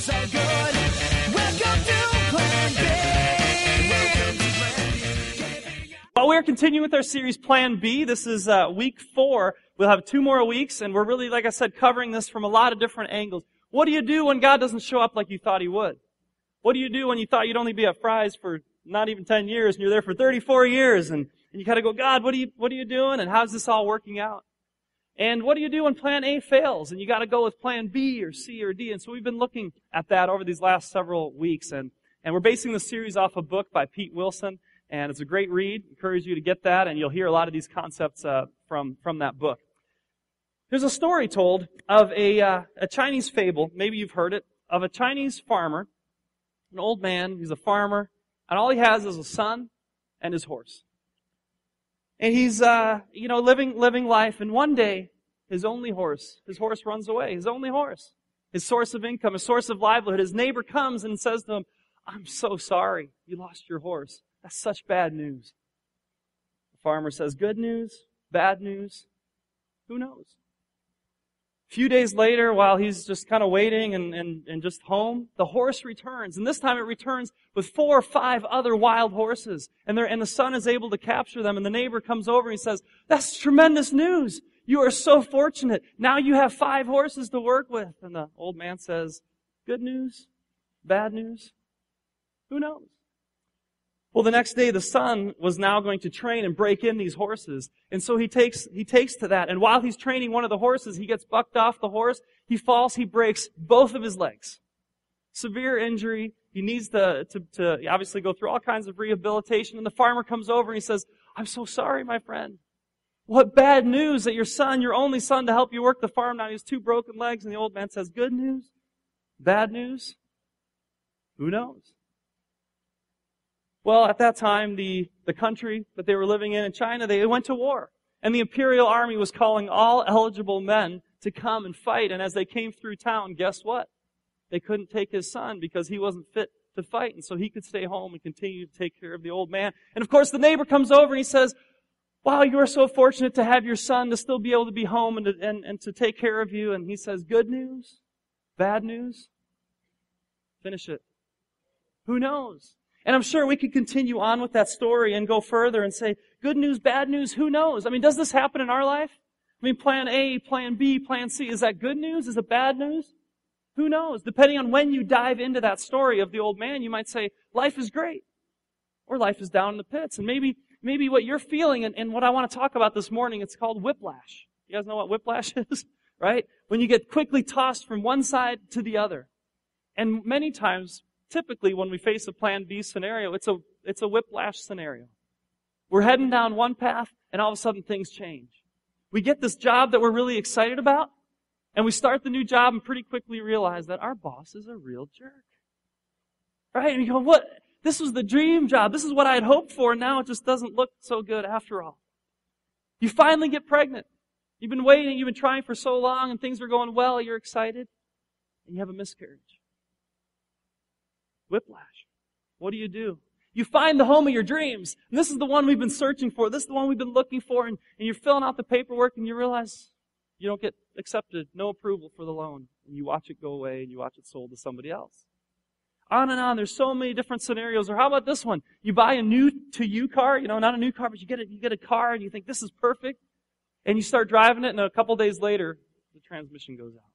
so good. Welcome to Plan B. Well, we're continuing with our series Plan B. This is uh, week four. We'll have two more weeks, and we're really, like I said, covering this from a lot of different angles. What do you do when God doesn't show up like you thought He would? What do you do when you thought you'd only be at Fry's for not even 10 years, and you're there for 34 years, and, and you kind of go, God, what are you, what are you doing, and how's this all working out? And what do you do when plan A fails and you got to go with plan B or C or D? And so we've been looking at that over these last several weeks and, and we're basing the series off a book by Pete Wilson and it's a great read. Encourage you to get that and you'll hear a lot of these concepts uh, from, from that book. There's a story told of a, uh, a Chinese fable, maybe you've heard it, of a Chinese farmer, an old man, he's a farmer, and all he has is a son and his horse. And he's, uh, you know, living, living life. And one day, his only horse, his horse runs away. His only horse. His source of income, his source of livelihood. His neighbor comes and says to him, I'm so sorry you lost your horse. That's such bad news. The farmer says, good news, bad news, who knows? A few days later, while he's just kind of waiting and, and, and just home, the horse returns. And this time it returns with four or five other wild horses. And, and the son is able to capture them. And the neighbor comes over and he says, that's tremendous news. You are so fortunate. Now you have five horses to work with. And the old man says, good news, bad news, who knows? Well, the next day, the son was now going to train and break in these horses. And so he takes, he takes to that. And while he's training one of the horses, he gets bucked off the horse. He falls. He breaks both of his legs. Severe injury. He needs to, to, to obviously go through all kinds of rehabilitation. And the farmer comes over and he says, I'm so sorry, my friend. What bad news that your son, your only son to help you work the farm, now he has two broken legs. And the old man says, good news? Bad news? Who knows? Well, at that time, the, the country that they were living in in China, they went to war. And the imperial army was calling all eligible men to come and fight. And as they came through town, guess what? They couldn't take his son because he wasn't fit to fight. And so he could stay home and continue to take care of the old man. And of course, the neighbor comes over and he says, Wow, you are so fortunate to have your son to still be able to be home and to, and, and to take care of you. And he says, Good news? Bad news? Finish it. Who knows? And I'm sure we could continue on with that story and go further and say, good news, bad news, who knows? I mean, does this happen in our life? I mean, plan A, plan B, plan C, is that good news? Is it bad news? Who knows? Depending on when you dive into that story of the old man, you might say, life is great. Or life is down in the pits. And maybe, maybe what you're feeling and, and what I want to talk about this morning, it's called whiplash. You guys know what whiplash is? right? When you get quickly tossed from one side to the other. And many times, typically when we face a plan B scenario, it's a, it's a whiplash scenario. We're heading down one path and all of a sudden things change. We get this job that we're really excited about and we start the new job and pretty quickly realize that our boss is a real jerk. Right? And you go, what? This was the dream job. This is what I had hoped for and now it just doesn't look so good after all. You finally get pregnant. You've been waiting, you've been trying for so long and things are going well, you're excited, and you have a miscarriage. Whiplash. What do you do? You find the home of your dreams. And this is the one we've been searching for. This is the one we've been looking for. And, and you're filling out the paperwork and you realize you don't get accepted, no approval for the loan. And you watch it go away and you watch it sold to somebody else. On and on. There's so many different scenarios. Or how about this one? You buy a new to you car, you know, not a new car, but you get a, you get a car and you think this is perfect. And you start driving it and a couple days later, the transmission goes out.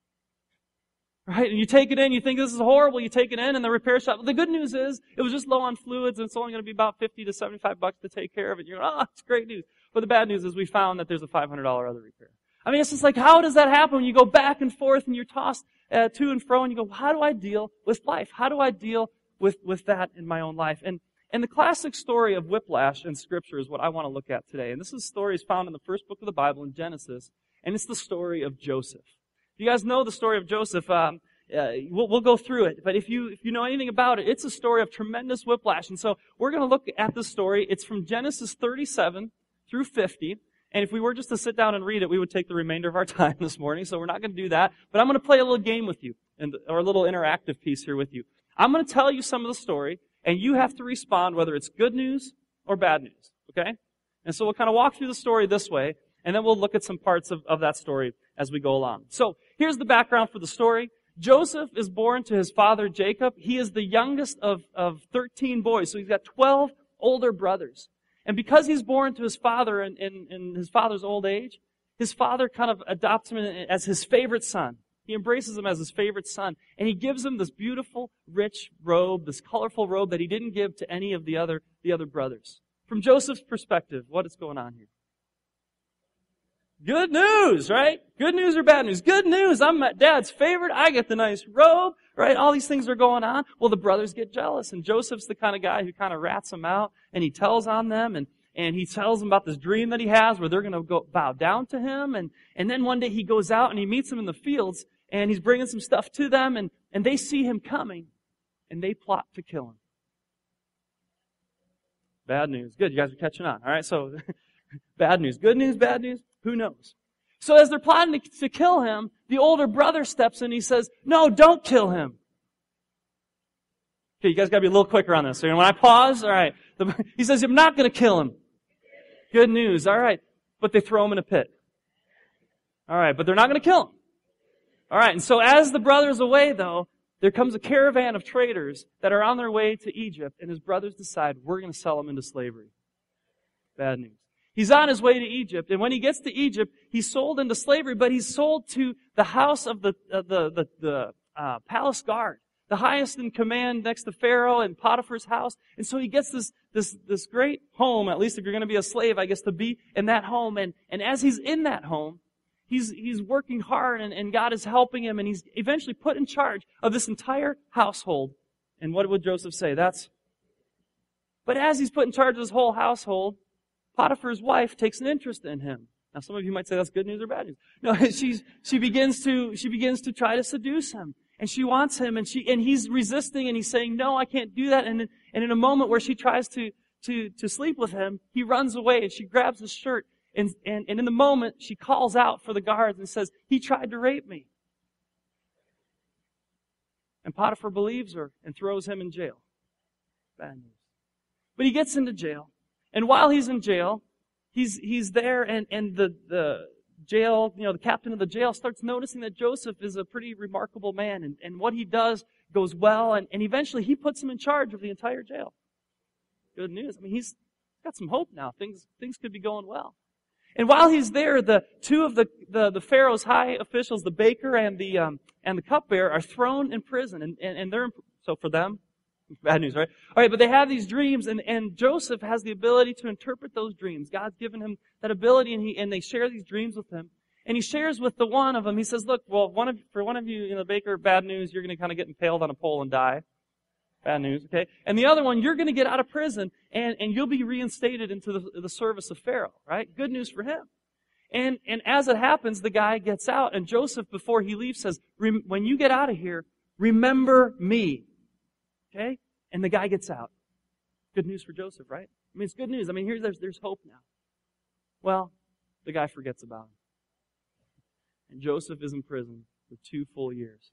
Right? And you take it in, you think this is horrible, you take it in, and the repair shop, the good news is, it was just low on fluids, and it's only going to be about 50 to 75 bucks to take care of it. You're oh, it's great news. But the bad news is we found that there's a $500 other repair. I mean, it's just like, how does that happen when you go back and forth and you're tossed uh, to and fro and you go, how do I deal with life? How do I deal with, with that in my own life? And, and the classic story of whiplash in scripture is what I want to look at today. And this is story is found in the first book of the Bible in Genesis, and it's the story of Joseph. If you guys know the story of Joseph. Um, uh, we'll, we'll, go through it. But if you if you know anything about it, it's a story of tremendous whiplash. And so we're going to look at this story. It's from Genesis 37 through 50. And if we were just to sit down and read it, we would take the remainder of our time this morning. So we're not going to do that. But I'm going to play a little game with you, and or a little interactive piece here with you. I'm going to tell you some of the story, and you have to respond whether it's good news or bad news. Okay? And so we'll kind of walk through the story this way, and then we'll look at some parts of, of that story as we go along. So here's the background for the story. Joseph is born to his father Jacob. He is the youngest of, of 13 boys, so he's got 12 older brothers. And because he's born to his father in, in, in his father's old age, his father kind of adopts him as his favorite son. He embraces him as his favorite son, and he gives him this beautiful, rich robe, this colorful robe that he didn't give to any of the other, the other brothers. From Joseph's perspective, what is going on here? Good news, right? Good news or bad news? Good news. I'm my dad's favorite. I get the nice robe, right? All these things are going on. Well, the brothers get jealous, and Joseph's the kind of guy who kind of rats them out, and he tells on them, and and he tells them about this dream that he has where they're going to go bow down to him, and and then one day he goes out and he meets them in the fields, and he's bringing some stuff to them, and and they see him coming, and they plot to kill him. Bad news. Good, you guys are catching on. All right, so bad news. Good news, bad news. Who knows? So as they're plotting to, kill him, the older brother steps in. He says, "No, don't kill him." Okay, you guys got to be a little quicker on this. So when I pause, all right. The, he says, "I'm not going to kill him." Good news. All right, but they throw him in a pit. All right, but they're not going to kill him. All right, and so as the brother's away, though, there comes a caravan of traders that are on their way to Egypt, and his brothers decide we're going to sell him into slavery. Bad news. He's on his way to Egypt, and when he gets to Egypt, he's sold into slavery, but he's sold to the house of the uh, the the, the uh, palace guard, the highest in command next to Pharaoh and Potiphar's house. And so he gets this this this great home. At least if you're going to be a slave, I guess to be in that home. And and as he's in that home, he's he's working hard, and, and God is helping him, and he's eventually put in charge of this entire household. And what would Joseph say? That's. But as he's put in charge of this whole household, Potiphar's wife takes an interest in him. Now some of you might say that's good news or bad news. No, she's, she begins to, she begins to try to seduce him. And she wants him and she, and he's resisting and he's saying, no, I can't do that. And, in- and in a moment where she tries to, to, to sleep with him, he runs away and she grabs his shirt and, and, and in the moment she calls out for the guards and says, he tried to rape me. And Potiphar believes her and throws him in jail. Bad news. But he gets into jail. And while he's in jail, he's, he's there and, and the, the jail, you know, the captain of the jail starts noticing that Joseph is a pretty remarkable man and, and what he does goes well and, and eventually he puts him in charge of the entire jail. Good news. I mean, he's got some hope now. Things, things could be going well. And while he's there, the two of the, the, the Pharaoh's high officials, the baker and the, um, and the cupbearer are thrown in prison and, and, and they're, in, so for them, Bad news, right? All right, but they have these dreams, and, and Joseph has the ability to interpret those dreams. God's given him that ability, and he and they share these dreams with him. And he shares with the one of them. He says, "Look, well, one of for one of you, you know, baker, bad news. You're going to kind of get impaled on a pole and die. Bad news, okay? And the other one, you're going to get out of prison, and and you'll be reinstated into the, the service of Pharaoh. Right? Good news for him." And and as it happens, the guy gets out, and Joseph, before he leaves, says, "Rem- "When you get out of here, remember me." Okay? And the guy gets out. Good news for Joseph, right? I mean, it's good news. I mean, here there's, there's hope now. Well, the guy forgets about him. And Joseph is in prison for two full years.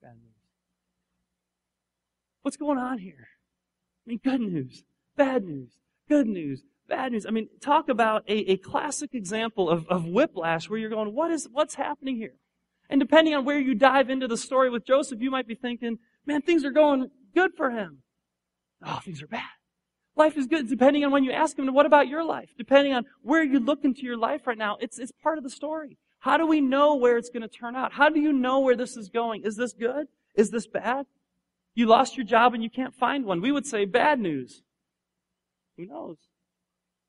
Bad news. What's going on here? I mean, good news, bad news, good news, bad news. I mean, talk about a, a classic example of, of whiplash where you're going, what is, what's happening here? And depending on where you dive into the story with Joseph, you might be thinking, man, things are going good for him. Oh, things are bad. Life is good. Depending on when you ask him, what about your life? Depending on where you look into your life right now, it's, it's part of the story. How do we know where it's going to turn out? How do you know where this is going? Is this good? Is this bad? You lost your job and you can't find one. We would say bad news. Who knows?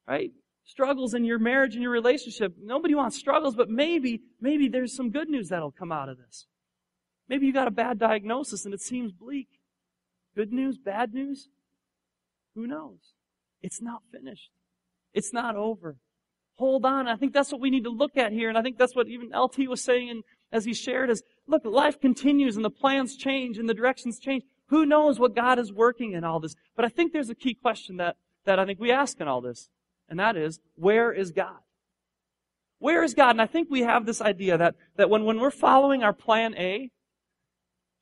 Right? Struggles in your marriage and your relationship. Nobody wants struggles, but maybe, maybe there's some good news that'll come out of this. Maybe you got a bad diagnosis and it seems bleak. Good news, bad news? Who knows? It's not finished. It's not over. Hold on. I think that's what we need to look at here. And I think that's what even LT was saying and as he shared is, look, life continues and the plans change and the directions change. Who knows what God is working in all this? But I think there's a key question that, that I think we ask in all this. And that is, where is God? Where is God? And I think we have this idea that, that when, when we're following our plan A,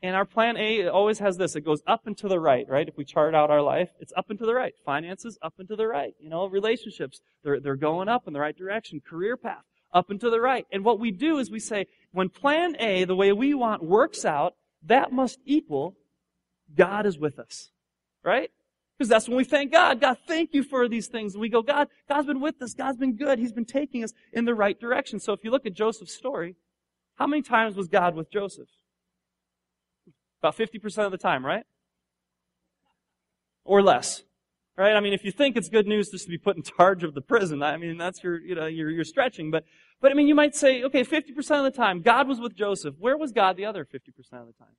and our plan A always has this. It goes up and to the right, right? If we chart out our life, it's up and to the right. Finances, up and to the right. You know, relationships, they're, they're going up in the right direction. Career path, up and to the right. And what we do is we say, when plan A, the way we want, works out, that must equal God is with us. Right? Because that's when we thank God. God, thank you for these things. And we go, God, God's been with us. God's been good. He's been taking us in the right direction. So if you look at Joseph's story, how many times was God with Joseph? About 50% of the time, right? Or less. Right? I mean, if you think it's good news just to be put in charge of the prison, I mean, that's your, you know, you're, you're stretching. But, but I mean, you might say, okay, 50% of the time, God was with Joseph. Where was God the other 50% of the time?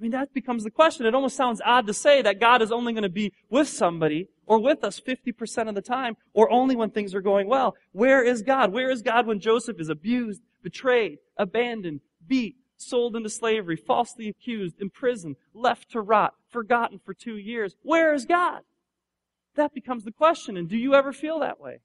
I mean, that becomes the question. It almost sounds odd to say that God is only going to be with somebody or with us 50% of the time or only when things are going well. Where is God? Where is God when Joseph is abused, betrayed, abandoned, beat, sold into slavery, falsely accused, imprisoned, left to rot, forgotten for two years? Where is God? That becomes the question. And do you ever feel that way?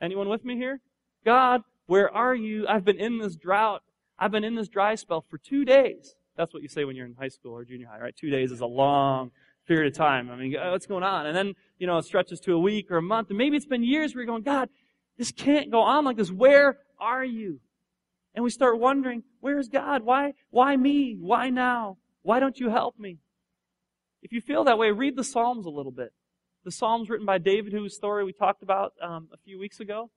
Anyone with me here? God, where are you? I've been in this drought. I've been in this dry spell for two days. That's what you say when you're in high school or junior high, right? Two days is a long period of time. I mean, what's going on? And then, you know, it stretches to a week or a month. And maybe it's been years where you're going, God, this can't go on like this. Where are you? And we start wondering, where's God? Why, why me? Why now? Why don't you help me? If you feel that way, read the Psalms a little bit. The Psalms written by David, whose story we talked about um, a few weeks ago.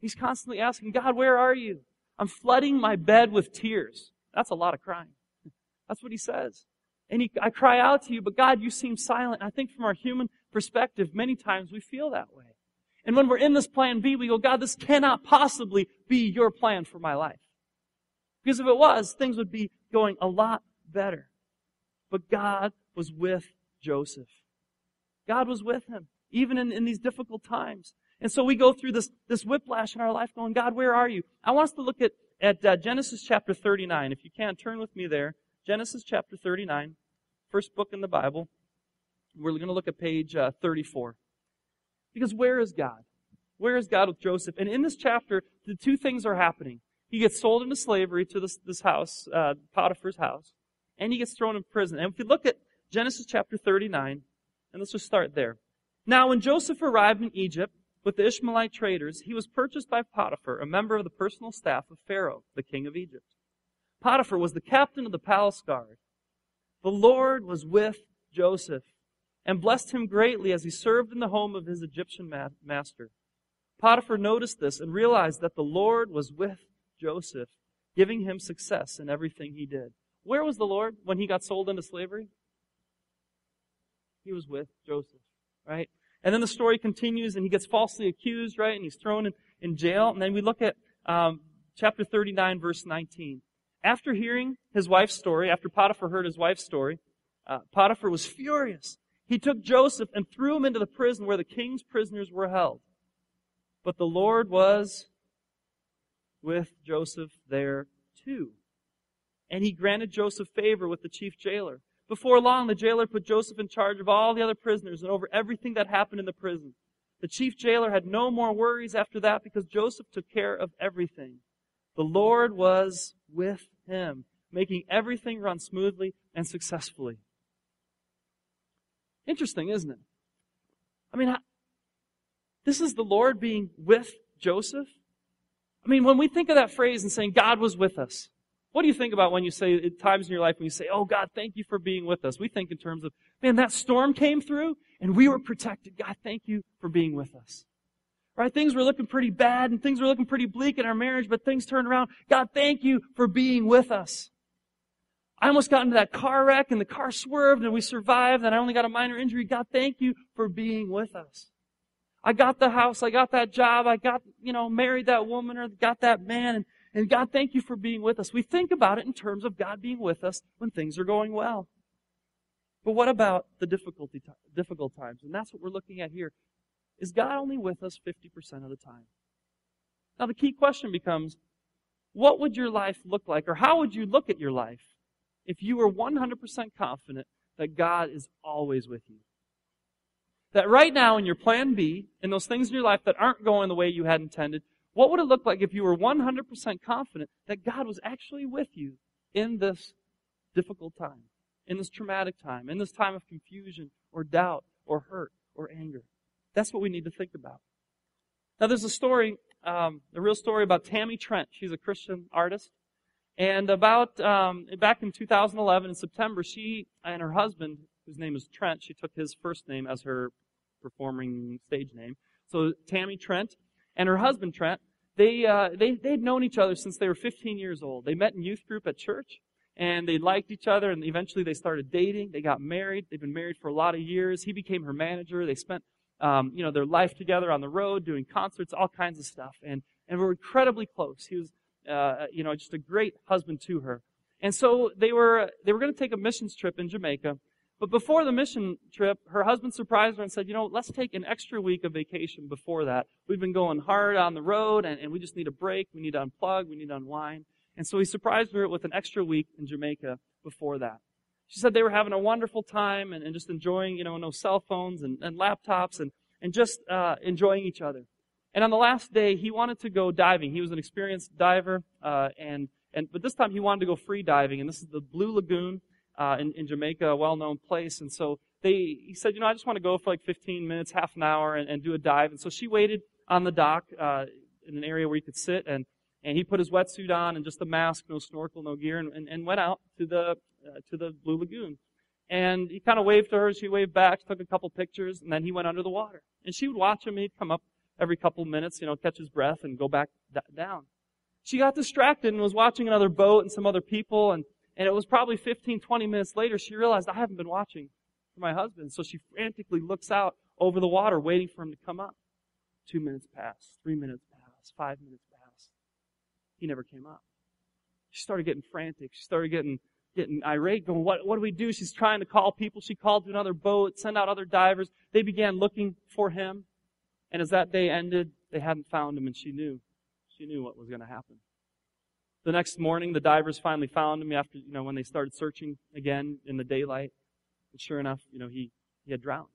He's constantly asking, God, where are you? I'm flooding my bed with tears. That's a lot of crying. That's what he says. And he, I cry out to you, but God, you seem silent. I think from our human perspective, many times we feel that way. And when we're in this plan B, we go, God, this cannot possibly be your plan for my life. Because if it was, things would be going a lot better. But God was with Joseph. God was with him, even in, in these difficult times. And so we go through this, this whiplash in our life going, God, where are you? I want us to look at, at uh, Genesis chapter 39. If you can, turn with me there. Genesis chapter 39, first book in the Bible. We're going to look at page uh, 34. Because where is God? Where is God with Joseph? And in this chapter, the two things are happening. He gets sold into slavery to this, this house, uh, Potiphar's house, and he gets thrown in prison. And if you look at Genesis chapter 39, and let's just start there. Now, when Joseph arrived in Egypt with the Ishmaelite traders, he was purchased by Potiphar, a member of the personal staff of Pharaoh, the king of Egypt. Potiphar was the captain of the palace guard. The Lord was with Joseph and blessed him greatly as he served in the home of his Egyptian ma- master. Potiphar noticed this and realized that the Lord was with Joseph, giving him success in everything he did. Where was the Lord when he got sold into slavery? He was with Joseph, right? And then the story continues and he gets falsely accused, right? And he's thrown in, in jail. And then we look at um, chapter 39, verse 19. After hearing his wife's story, after Potiphar heard his wife's story, uh, Potiphar was furious. He took Joseph and threw him into the prison where the king's prisoners were held. But the Lord was with Joseph there too. And he granted Joseph favor with the chief jailer. Before long, the jailer put Joseph in charge of all the other prisoners and over everything that happened in the prison. The chief jailer had no more worries after that because Joseph took care of everything. The Lord was with him, making everything run smoothly and successfully. Interesting, isn't it? I mean, this is the Lord being with Joseph. I mean, when we think of that phrase and saying God was with us, what do you think about when you say, at times in your life when you say, oh God, thank you for being with us? We think in terms of, man, that storm came through and we were protected. God, thank you for being with us. Right? Things were looking pretty bad and things were looking pretty bleak in our marriage, but things turned around. God, thank you for being with us. I almost got into that car wreck and the car swerved and we survived and I only got a minor injury. God, thank you for being with us. I got the house, I got that job, I got, you know, married that woman or got that man and, and God, thank you for being with us. We think about it in terms of God being with us when things are going well. But what about the difficulty, difficult times? And that's what we're looking at here. Is God only with us 50% of the time? Now, the key question becomes what would your life look like, or how would you look at your life if you were 100% confident that God is always with you? That right now, in your plan B, in those things in your life that aren't going the way you had intended, what would it look like if you were 100% confident that God was actually with you in this difficult time, in this traumatic time, in this time of confusion or doubt or hurt? That's what we need to think about. Now, there's a story um, a real story about Tammy Trent. She's a Christian artist. And about, um, back in 2011 in September, she and her husband, whose name is Trent, she took his first name as her performing stage name. So Tammy Trent and her husband Trent, they, uh, they, they'd known each other since they were 15 years old. They met in youth group at church and they liked each other and eventually they started dating. They got married. They've been married for a lot of years. He became her manager. They spent, um, you know, their life together on the road, doing concerts, all kinds of stuff. And, and were incredibly close. He was, uh, you know, just a great husband to her. And so they were, they were going to take a missions trip in Jamaica. But before the mission trip, her husband surprised her and said, you know, let's take an extra week of vacation before that. We've been going hard on the road and, and we just need a break. We need to unplug. We need to unwind. And so he surprised her with an extra week in Jamaica before that. She said they were having a wonderful time and, and just enjoying, you know, no cell phones and, and laptops and, and just uh, enjoying each other. And on the last day, he wanted to go diving. He was an experienced diver, uh, and and but this time he wanted to go free diving. And this is the Blue Lagoon uh, in, in Jamaica, a well-known place. And so they, he said, you know, I just want to go for like 15 minutes, half an hour, and, and do a dive. And so she waited on the dock uh, in an area where he could sit, and and he put his wetsuit on and just a mask, no snorkel, no gear, and, and, and went out to the uh, to the Blue Lagoon. And he kind of waved to her. She waved back, took a couple pictures, and then he went under the water. And she would watch him. He'd come up every couple minutes, you know, catch his breath and go back d- down. She got distracted and was watching another boat and some other people, and, and it was probably 15, 20 minutes later she realized I haven't been watching for my husband. So she frantically looks out over the water, waiting for him to come up. Two minutes pass, three minutes pass, five minutes. He never came up. She started getting frantic. She started getting getting irate, going, what, what do we do? She's trying to call people. She called to another boat, send out other divers. They began looking for him. And as that day ended, they hadn't found him, and she knew. She knew what was going to happen. The next morning, the divers finally found him after, you know, when they started searching again in the daylight. And sure enough, you know, he, he had drowned.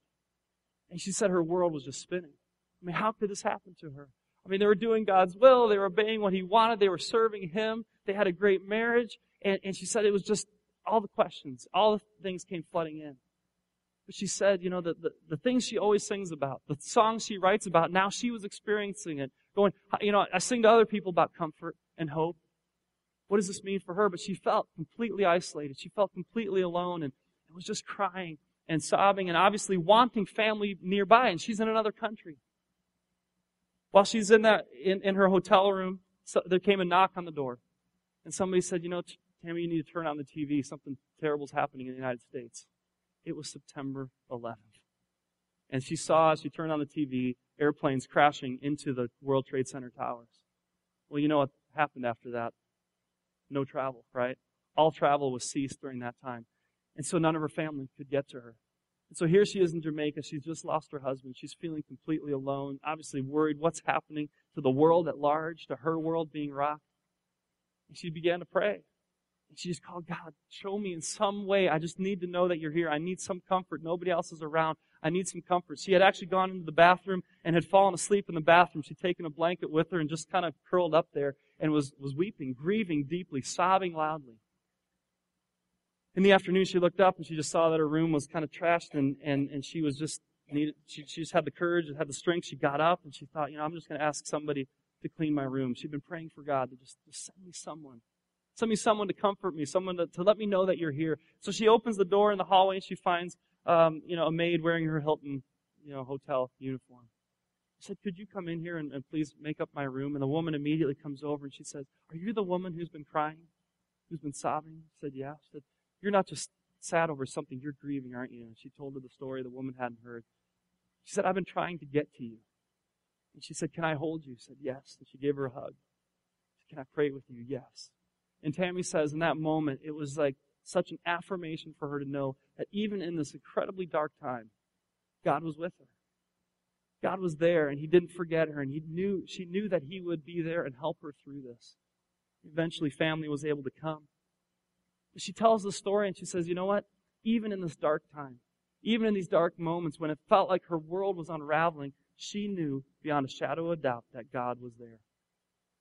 And she said her world was just spinning. I mean, how could this happen to her? I mean, they were doing God's will. They were obeying what He wanted. They were serving Him. They had a great marriage. And, and she said it was just all the questions, all the things came flooding in. But she said, you know, the, the, the things she always sings about, the songs she writes about, now she was experiencing it. Going, you know, I sing to other people about comfort and hope. What does this mean for her? But she felt completely isolated. She felt completely alone and, and was just crying and sobbing and obviously wanting family nearby. And she's in another country. While she's in that, in, in her hotel room, so there came a knock on the door. And somebody said, you know, Tammy, you need to turn on the TV. Something terrible's happening in the United States. It was September 11th. And she saw, as she turned on the TV, airplanes crashing into the World Trade Center towers. Well, you know what happened after that? No travel, right? All travel was ceased during that time. And so none of her family could get to her. And so here she is in Jamaica. She's just lost her husband. She's feeling completely alone, obviously worried what's happening to the world at large, to her world being rocked. And she began to pray. And she just called, God, show me in some way. I just need to know that you're here. I need some comfort. Nobody else is around. I need some comfort. She had actually gone into the bathroom and had fallen asleep in the bathroom. She'd taken a blanket with her and just kind of curled up there and was, was weeping, grieving deeply, sobbing loudly. In the afternoon, she looked up and she just saw that her room was kind of trashed and, and, and she was just needed, she, she just had the courage, and had the strength. She got up and she thought, you know, I'm just going to ask somebody to clean my room. She'd been praying for God to just, just send me someone. Send me someone to comfort me, someone to, to let me know that you're here. So she opens the door in the hallway and she finds, um, you know, a maid wearing her Hilton, you know, hotel uniform. She said, could you come in here and, and please make up my room? And the woman immediately comes over and she says, are you the woman who's been crying? Who's been sobbing? I said, yeah. She said, you're not just sad over something, you're grieving, aren't you? And she told her the story the woman hadn't heard. She said, I've been trying to get to you. And she said, Can I hold you? She said, Yes. And she gave her a hug. Said, Can I pray with you? Yes. And Tammy says, in that moment, it was like such an affirmation for her to know that even in this incredibly dark time, God was with her. God was there and he didn't forget her and he knew, she knew that he would be there and help her through this. Eventually family was able to come. She tells the story and she says, you know what? Even in this dark time, even in these dark moments when it felt like her world was unraveling, she knew beyond a shadow of a doubt that God was there.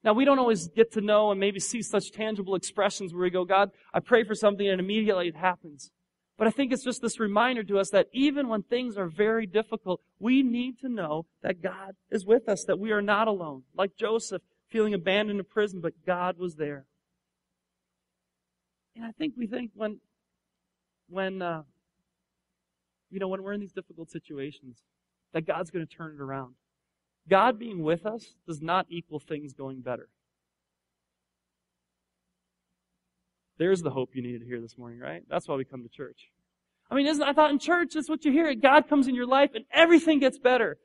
Now, we don't always get to know and maybe see such tangible expressions where we go, God, I pray for something and immediately it happens. But I think it's just this reminder to us that even when things are very difficult, we need to know that God is with us, that we are not alone. Like Joseph, feeling abandoned in prison, but God was there. And I think we think when, when, uh, you know, when we're in these difficult situations, that God's going to turn it around. God being with us does not equal things going better. There's the hope you needed to hear this morning, right? That's why we come to church. I mean, isn't, I thought in church, that's what you hear. God comes in your life and everything gets better.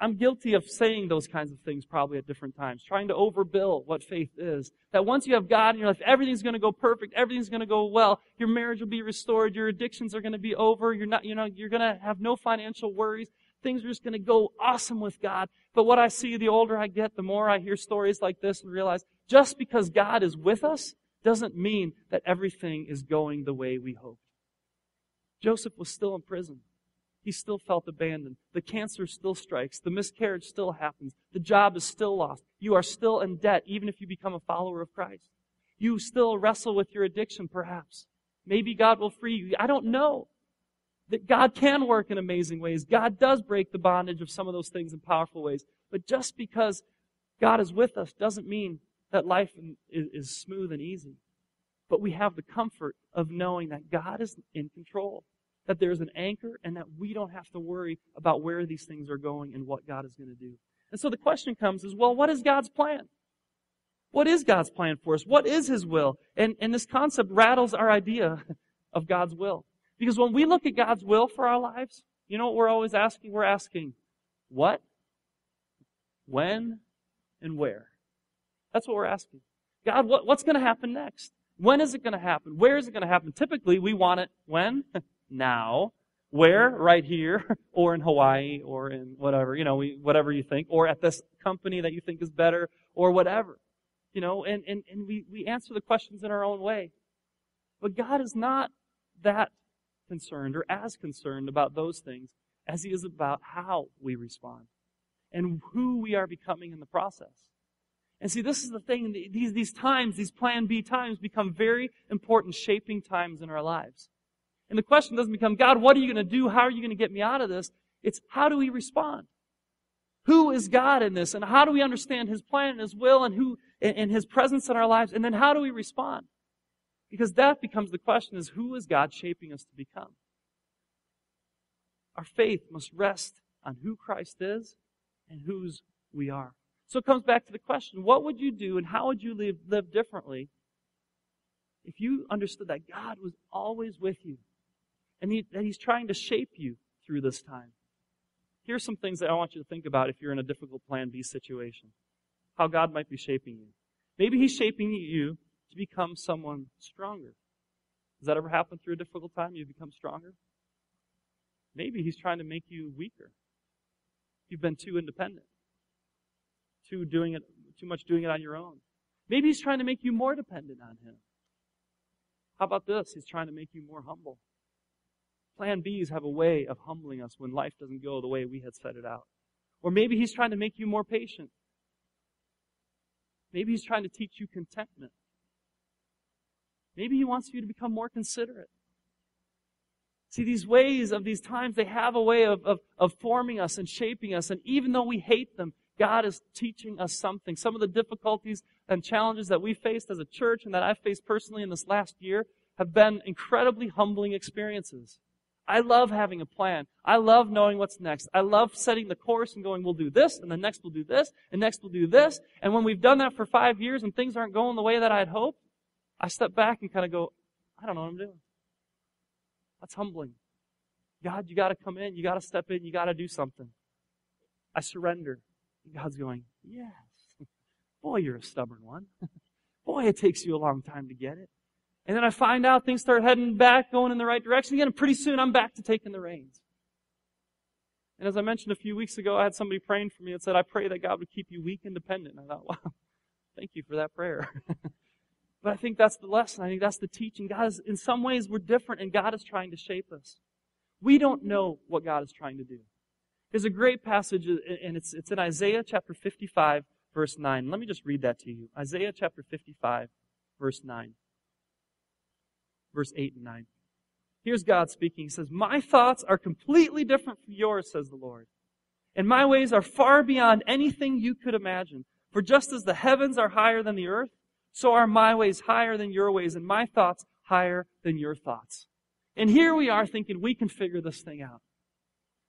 I'm guilty of saying those kinds of things probably at different times, trying to overbill what faith is. That once you have God in your life, everything's going to go perfect, everything's going to go well, your marriage will be restored, your addictions are going to be over, you're not, you know, you're going to have no financial worries, things are just going to go awesome with God. But what I see, the older I get, the more I hear stories like this and realize just because God is with us doesn't mean that everything is going the way we hoped. Joseph was still in prison. He still felt abandoned. The cancer still strikes. The miscarriage still happens. The job is still lost. You are still in debt, even if you become a follower of Christ. You still wrestle with your addiction, perhaps. Maybe God will free you. I don't know. That God can work in amazing ways. God does break the bondage of some of those things in powerful ways. But just because God is with us doesn't mean that life is, smooth and easy. But we have the comfort of knowing that God is in control, that there's an anchor, and that we don't have to worry about where these things are going and what God is going to do. And so the question comes is, well, what is God's plan? What is God's plan for us? What is His will? And, and this concept rattles our idea of God's will. Because when we look at God's will for our lives, you know what we're always asking? We're asking, what, when, and where? That's what we're asking. God, what, what's going to happen next? When is it going to happen? Where is it going to happen? Typically, we want it when? now. Where? Right here, or in Hawaii, or in whatever, you know, we, whatever you think, or at this company that you think is better, or whatever. You know, and, and, and we, we answer the questions in our own way. But God is not that concerned or as concerned about those things as He is about how we respond and who we are becoming in the process. And see, this is the thing. These, these times, these plan B times become very important shaping times in our lives. And the question doesn't become, God, what are you going to do? How are you going to get me out of this? It's how do we respond? Who is God in this? And how do we understand His plan and His will and who, and His presence in our lives? And then how do we respond? Because that becomes the question is who is God shaping us to become? Our faith must rest on who Christ is and whose we are. So it comes back to the question, what would you do and how would you live, live differently if you understood that God was always with you and he, that He's trying to shape you through this time? Here's some things that I want you to think about if you're in a difficult plan B situation. How God might be shaping you. Maybe He's shaping you to become someone stronger. Does that ever happen through a difficult time? You become stronger? Maybe He's trying to make you weaker. You've been too independent too doing it, too much doing it on your own. Maybe he's trying to make you more dependent on him. How about this? He's trying to make you more humble. Plan Bs have a way of humbling us when life doesn't go the way we had set it out. Or maybe he's trying to make you more patient. Maybe he's trying to teach you contentment. Maybe he wants you to become more considerate. See, these ways of these times, they have a way of, of, of forming us and shaping us. And even though we hate them, God is teaching us something. Some of the difficulties and challenges that we faced as a church and that I've faced personally in this last year have been incredibly humbling experiences. I love having a plan. I love knowing what's next. I love setting the course and going, we'll do this, and the next we'll do this, and next we'll do this. And when we've done that for five years and things aren't going the way that I'd hoped, I step back and kind of go, I don't know what I'm doing. That's humbling. God, you gotta come in, you gotta step in, you gotta do something. I surrender. God's going, Yes. Boy, you're a stubborn one. Boy, it takes you a long time to get it. And then I find out things start heading back, going in the right direction again, and pretty soon I'm back to taking the reins. And as I mentioned a few weeks ago, I had somebody praying for me and said, I pray that God would keep you weak and dependent. And I thought, wow, thank you for that prayer. but I think that's the lesson. I think that's the teaching. God is, in some ways, we're different, and God is trying to shape us. We don't know what God is trying to do. There's a great passage, uh, and it's, it's in Isaiah chapter 55, verse 9. Let me just read that to you. Isaiah chapter 55, verse 9. Verse 8 and 9. Here's God speaking. He says, My thoughts are completely different from yours, says the Lord. And my ways are far beyond anything you could imagine. For just as the heavens are higher than the earth, so are my ways higher than your ways, and my thoughts higher than your thoughts. And here we are thinking we can figure this thing out.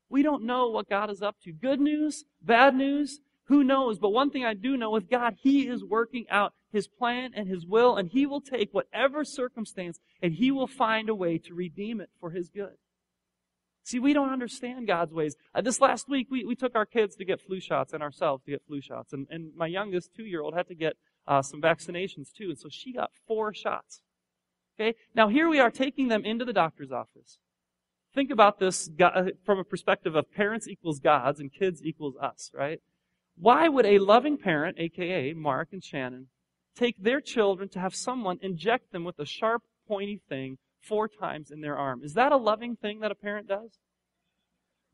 We don't know what God is up to. Good news, bad news, who knows? But one thing I do know with God, He is working out His plan and His will, and He will take whatever circumstance and He will find a way to redeem it for His good. See, we don't understand God's ways. Uh, this last week, we, we took our kids to get flu shots and ourselves to get flu shots. And, and my youngest two year old had to get uh, some vaccinations too. And so she got four shots. Okay? Now here we are taking them into the doctor's office. Think about this uh, from a perspective of parents equals gods and kids equals us, right? Why would a loving parent, aka Mark and Shannon, take their children to have someone inject them with a sharp, pointy thing four times in their arm? Is that a loving thing that a parent does?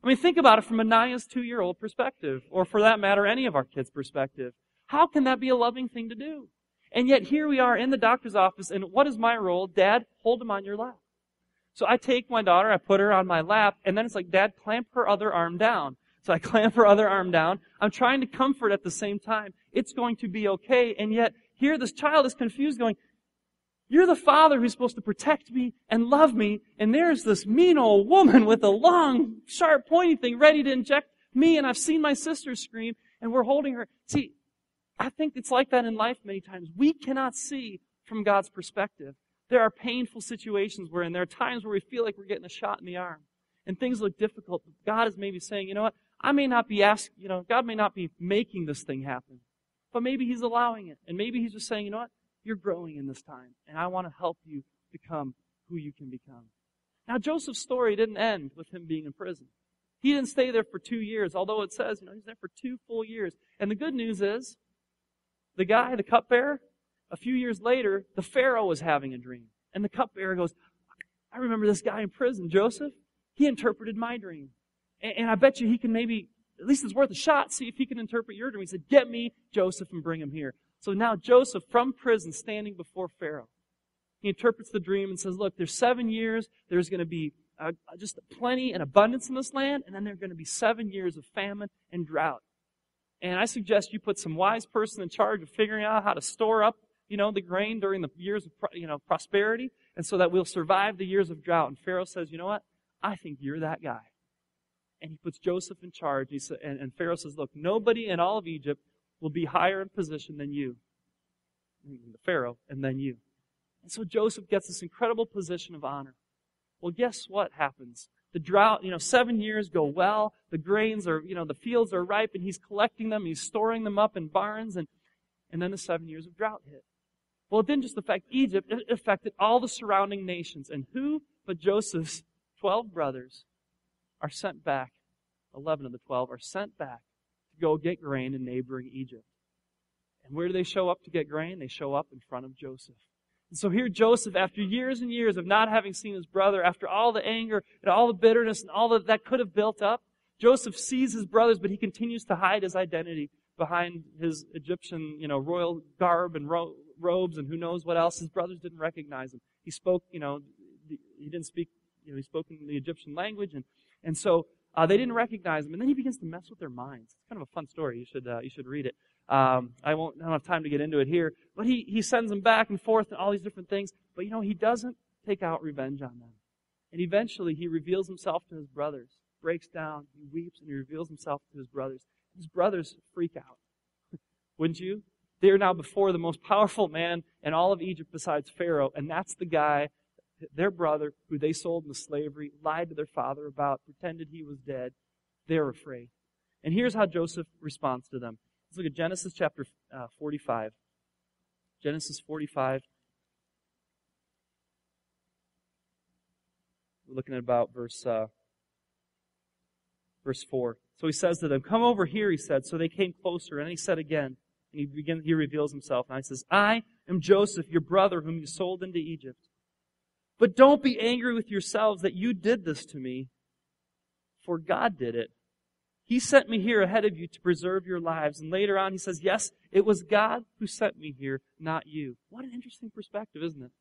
I mean, think about it from Anaya's two year old perspective, or for that matter, any of our kids' perspective. How can that be a loving thing to do? And yet here we are in the doctor's office, and what is my role? Dad, hold him on your lap. So I take my daughter, I put her on my lap, and then it's like, Dad, clamp her other arm down. So I clamp her other arm down. I'm trying to comfort at the same time. It's going to be okay. And yet, here this child is confused going, you're the father who's supposed to protect me and love me, and there's this mean old woman with a long, sharp, pointy thing ready to inject me, and I've seen my sister scream, and we're holding her. See, I think it's like that in life many times. We cannot see from God's perspective. There are painful situations where, and there are times where we feel like we're getting a shot in the arm, and things look difficult. God is maybe saying, you know what? I may not be asking, you know, God may not be making this thing happen, but maybe He's allowing it. And maybe He's just saying, you know what? You're growing in this time, and I want to help you become who you can become. Now, Joseph's story didn't end with him being in prison. He didn't stay there for two years, although it says, you know, he's there for two full years. And the good news is, the guy, the cupbearer, a few years later, the Pharaoh was having a dream. And the cupbearer goes, I remember this guy in prison, Joseph. He interpreted my dream. And, and I bet you he can maybe, at least it's worth a shot, see if he can interpret your dream. He said, Get me Joseph and bring him here. So now Joseph, from prison, standing before Pharaoh, he interprets the dream and says, Look, there's seven years. There's going to be uh, just plenty and abundance in this land, and then there are going to be seven years of famine and drought. And I suggest you put some wise person in charge of figuring out how to store up, you know, the grain during the years of, you know, prosperity, and so that we'll survive the years of drought. And Pharaoh says, you know what? I think you're that guy and he puts Joseph in charge. He sa- and, and Pharaoh says, Look, nobody in all of Egypt will be higher in position than you. The Pharaoh, and then you. And so Joseph gets this incredible position of honor. Well, guess what happens? The drought, you know, seven years go well. The grains are, you know, the fields are ripe, and he's collecting them. He's storing them up in barns, and, and then the seven years of drought hit. Well, it didn't just affect Egypt, it affected all the surrounding nations. And who but Joseph's 12 brothers are sent back, 11 of the 12 are sent back to go get grain in neighboring Egypt. And where do they show up to get grain? They show up in front of Joseph. And so here Joseph, after years and years of not having seen his brother, after all the anger and all the bitterness and all that, that could have built up, Joseph sees his brothers, but he continues to hide his identity behind his Egyptian, you know, royal garb and ro- robes and who knows what else. His brothers didn't recognize him. He spoke, you know, he didn't speak, you know, he spoke in the Egyptian language and and so uh, they didn't recognize him. And then he begins to mess with their minds. It's kind of a fun story. You should, uh, you should read it. Um, I won't I don't have time to get into it here. But he, he sends them back and forth and all these different things. But you know, he doesn't take out revenge on them. And eventually he reveals himself to his brothers, breaks down, he weeps, and he reveals himself to his brothers. His brothers freak out. Wouldn't you? They are now before the most powerful man in all of Egypt besides Pharaoh, and that's the guy their brother, who they sold into slavery, lied to their father about, pretended he was dead. They're afraid. And here's how Joseph responds to them. Let's look at Genesis chapter uh, 45. Genesis 45. We're looking at about verse uh, verse 4. So he says to them, Come over here, he said. So they came closer, and he said again, and he begins, he reveals himself, and he says, I am Joseph, your brother, whom you sold into Egypt. But don't be angry with yourselves that you did this to me, for God did it. He sent me here ahead of you to preserve your lives. And later on, he says, Yes, it was God who sent me here, not you. What an interesting perspective, isn't it?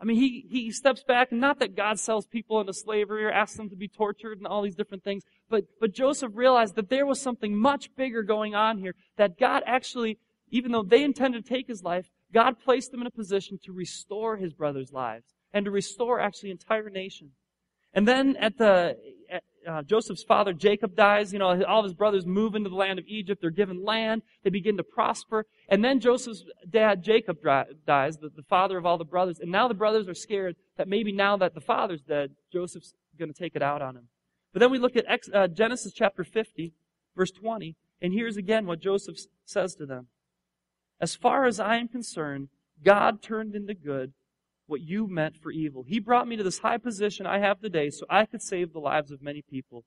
I mean, he, he steps back, and not that God sells people into slavery or asks them to be tortured and all these different things, but, but Joseph realized that there was something much bigger going on here, that God actually, even though they intended to take his life, God placed them in a position to restore his brothers' lives and to restore actually entire nation. And then at the, at, uh, Joseph's father Jacob dies, you know, all of his brothers move into the land of Egypt. They're given land. They begin to prosper. And then Joseph's dad Jacob dies, the, the father of all the brothers. And now the brothers are scared that maybe now that the father's dead, Joseph's going to take it out on him. But then we look at uh, Genesis chapter 50, verse 20. And here's again what Joseph says to them. As far as I am concerned, God turned into good what you meant for evil. He brought me to this high position I have today so I could save the lives of many people.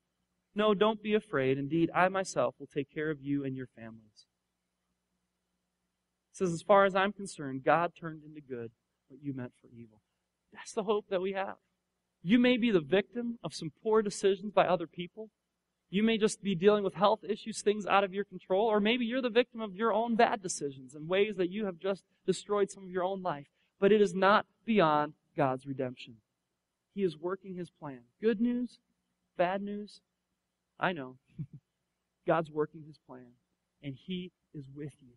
No, don't be afraid. Indeed, I myself will take care of you and your families. It says, as far as I'm concerned, God turned into good what you meant for evil. That's the hope that we have. You may be the victim of some poor decisions by other people. You may just be dealing with health issues, things out of your control, or maybe you're the victim of your own bad decisions and ways that you have just destroyed some of your own life. But it is not beyond God's redemption. He is working his plan. Good news, bad news, I know. God's working his plan, and he is with you.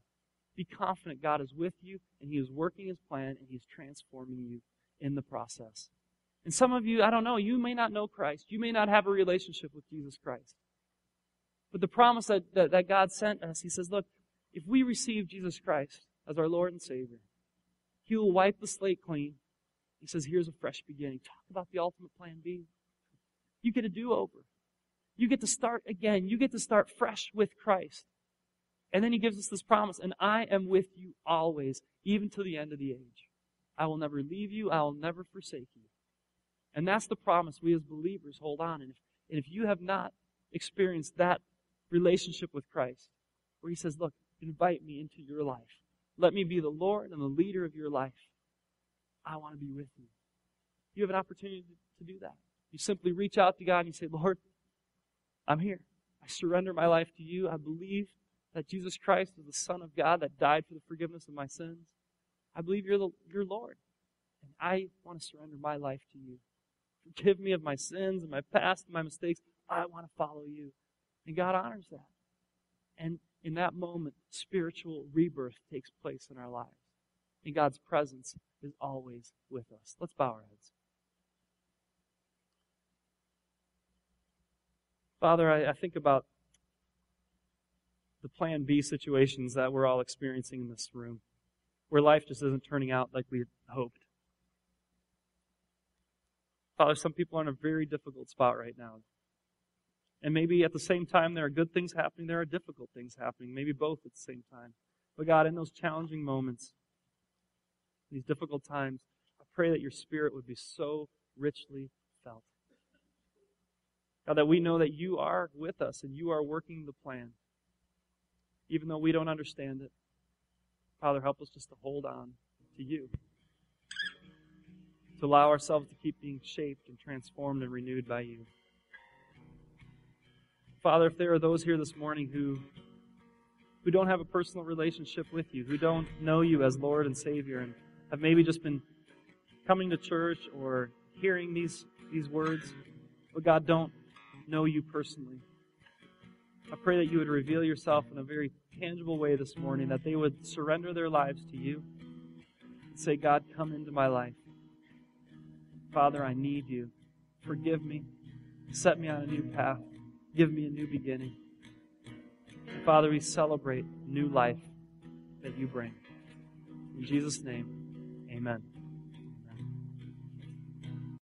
Be confident God is with you, and he is working his plan, and he's transforming you in the process. And some of you, I don't know, you may not know Christ. You may not have a relationship with Jesus Christ. But the promise that, that, that God sent us, He says, look, if we receive Jesus Christ as our Lord and Savior, He will wipe the slate clean. He says, here's a fresh beginning. Talk about the ultimate plan B. You get a do-over. You get to start again. You get to start fresh with Christ. And then He gives us this promise, and I am with you always, even to the end of the age. I will never leave you. I will never forsake you. And that's the promise we as believers hold on. And if, and if you have not experienced that relationship with Christ, where He says, Look, invite me into your life. Let me be the Lord and the leader of your life. I want to be with you. You have an opportunity to, do that. You simply reach out to God and you say, Lord, I'm here. I surrender my life to you. I believe that Jesus Christ is the Son of God that died for the forgiveness of my sins. I believe you're the, your Lord. And I want to surrender my life to you. Forgive me of my sins and my past and my mistakes. I want to follow you. And God honors that. And in that moment, spiritual rebirth takes place in our lives. And God's presence is always with us. Let's bow our heads. Father, I, I think about the plan B situations that we're all experiencing in this room, where life just isn't turning out like we hoped. Father, some people are in a very difficult spot right now. And maybe at the same time there are good things happening, there are difficult things happening, maybe both at the same time. But God, in those challenging moments, these difficult times, I pray that your spirit would be so richly felt. God, that we know that you are with us and you are working the plan. Even though we don't understand it. Father, help us just to hold on to you. To allow ourselves to keep being shaped and transformed and renewed by you. Father, if there are those here this morning who who don't have a personal relationship with you, who don't know you as Lord and Savior, and have maybe just been coming to church or hearing these these words, but God don't know you personally. I pray that you would reveal yourself in a very tangible way this morning, that they would surrender their lives to you and say, God, come into my life. Father, I need you. Forgive me. Set me on a new path. Give me a new beginning. Father, we celebrate new life that you bring. In Jesus' name, amen.